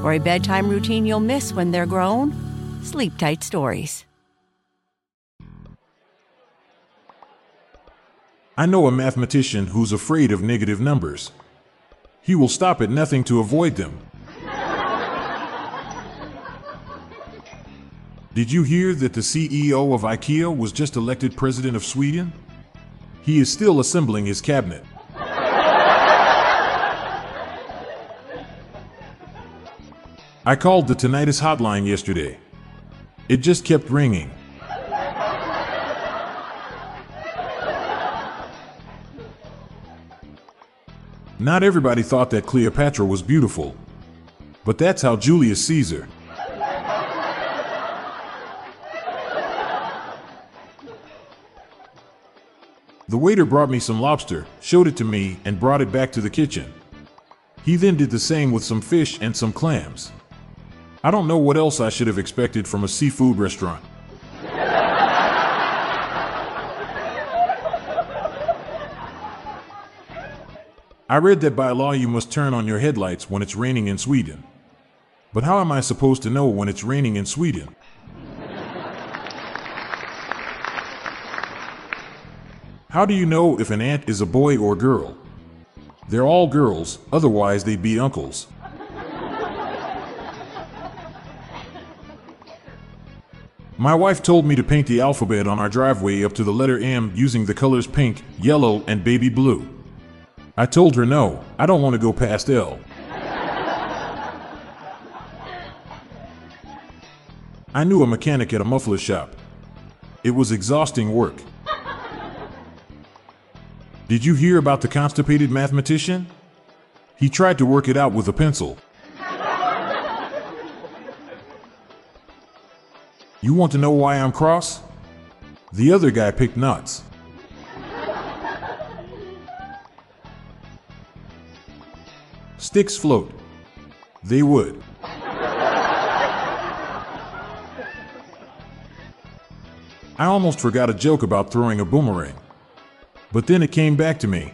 For a bedtime routine you'll miss when they're grown, Sleep Tight Stories. I know a mathematician who's afraid of negative numbers. He will stop at nothing to avoid them. Did you hear that the CEO of IKEA was just elected president of Sweden? He is still assembling his cabinet. I called the tinnitus hotline yesterday. It just kept ringing. Not everybody thought that Cleopatra was beautiful, but that's how Julius Caesar. The waiter brought me some lobster, showed it to me, and brought it back to the kitchen. He then did the same with some fish and some clams. I don't know what else I should have expected from a seafood restaurant. I read that by law you must turn on your headlights when it's raining in Sweden. But how am I supposed to know when it's raining in Sweden? How do you know if an aunt is a boy or girl? They're all girls, otherwise they'd be uncles. My wife told me to paint the alphabet on our driveway up to the letter M using the colors pink, yellow, and baby blue. I told her no, I don't want to go past L. I knew a mechanic at a muffler shop. It was exhausting work. Did you hear about the constipated mathematician? He tried to work it out with a pencil. You want to know why I'm cross? The other guy picked nuts. Sticks float. They would. I almost forgot a joke about throwing a boomerang. But then it came back to me.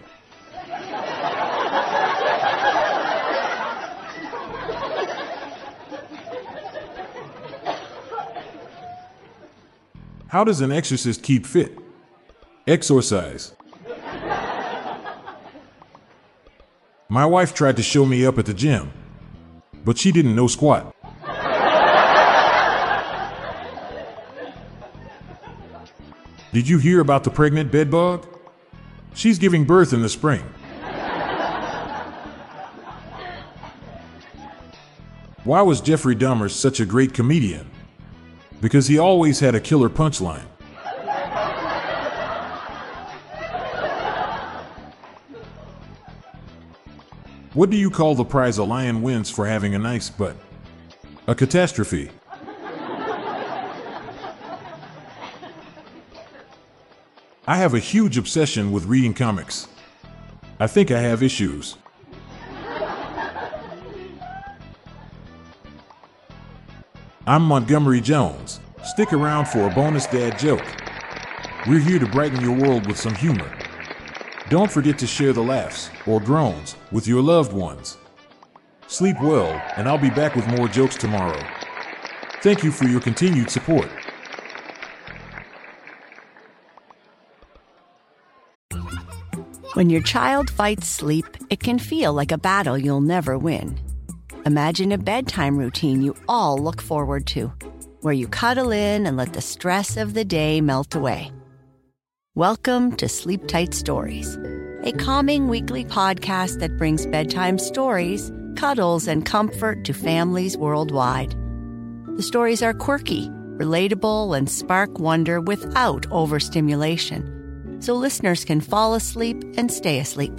How does an exorcist keep fit? Exorcise. My wife tried to show me up at the gym, but she didn't know squat. Did you hear about the pregnant bedbug? She's giving birth in the spring. Why was Jeffrey Dahmer such a great comedian? Because he always had a killer punchline. What do you call the prize a lion wins for having a nice butt? A catastrophe. I have a huge obsession with reading comics. I think I have issues. I'm Montgomery Jones. Stick around for a bonus dad joke. We're here to brighten your world with some humor. Don't forget to share the laughs, or groans, with your loved ones. Sleep well, and I'll be back with more jokes tomorrow. Thank you for your continued support. When your child fights sleep, it can feel like a battle you'll never win. Imagine a bedtime routine you all look forward to, where you cuddle in and let the stress of the day melt away. Welcome to Sleep Tight Stories, a calming weekly podcast that brings bedtime stories, cuddles, and comfort to families worldwide. The stories are quirky, relatable, and spark wonder without overstimulation so listeners can fall asleep and stay asleep.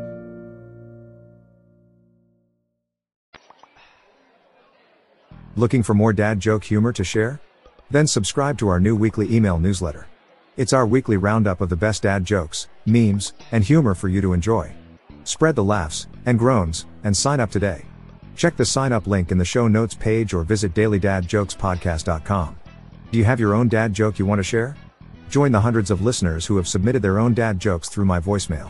Looking for more dad joke humor to share? Then subscribe to our new weekly email newsletter. It's our weekly roundup of the best dad jokes, memes, and humor for you to enjoy. Spread the laughs and groans and sign up today. Check the sign up link in the show notes page or visit dailydadjokespodcast.com. Do you have your own dad joke you want to share? Join the hundreds of listeners who have submitted their own dad jokes through my voicemail.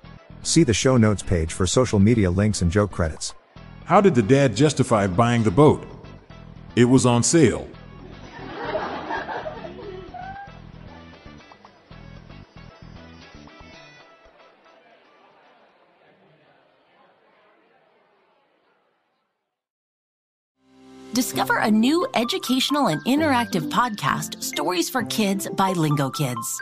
See the show notes page for social media links and joke credits. How did the dad justify buying the boat? It was on sale. Discover a new educational and interactive podcast, Stories for Kids by Lingo Kids.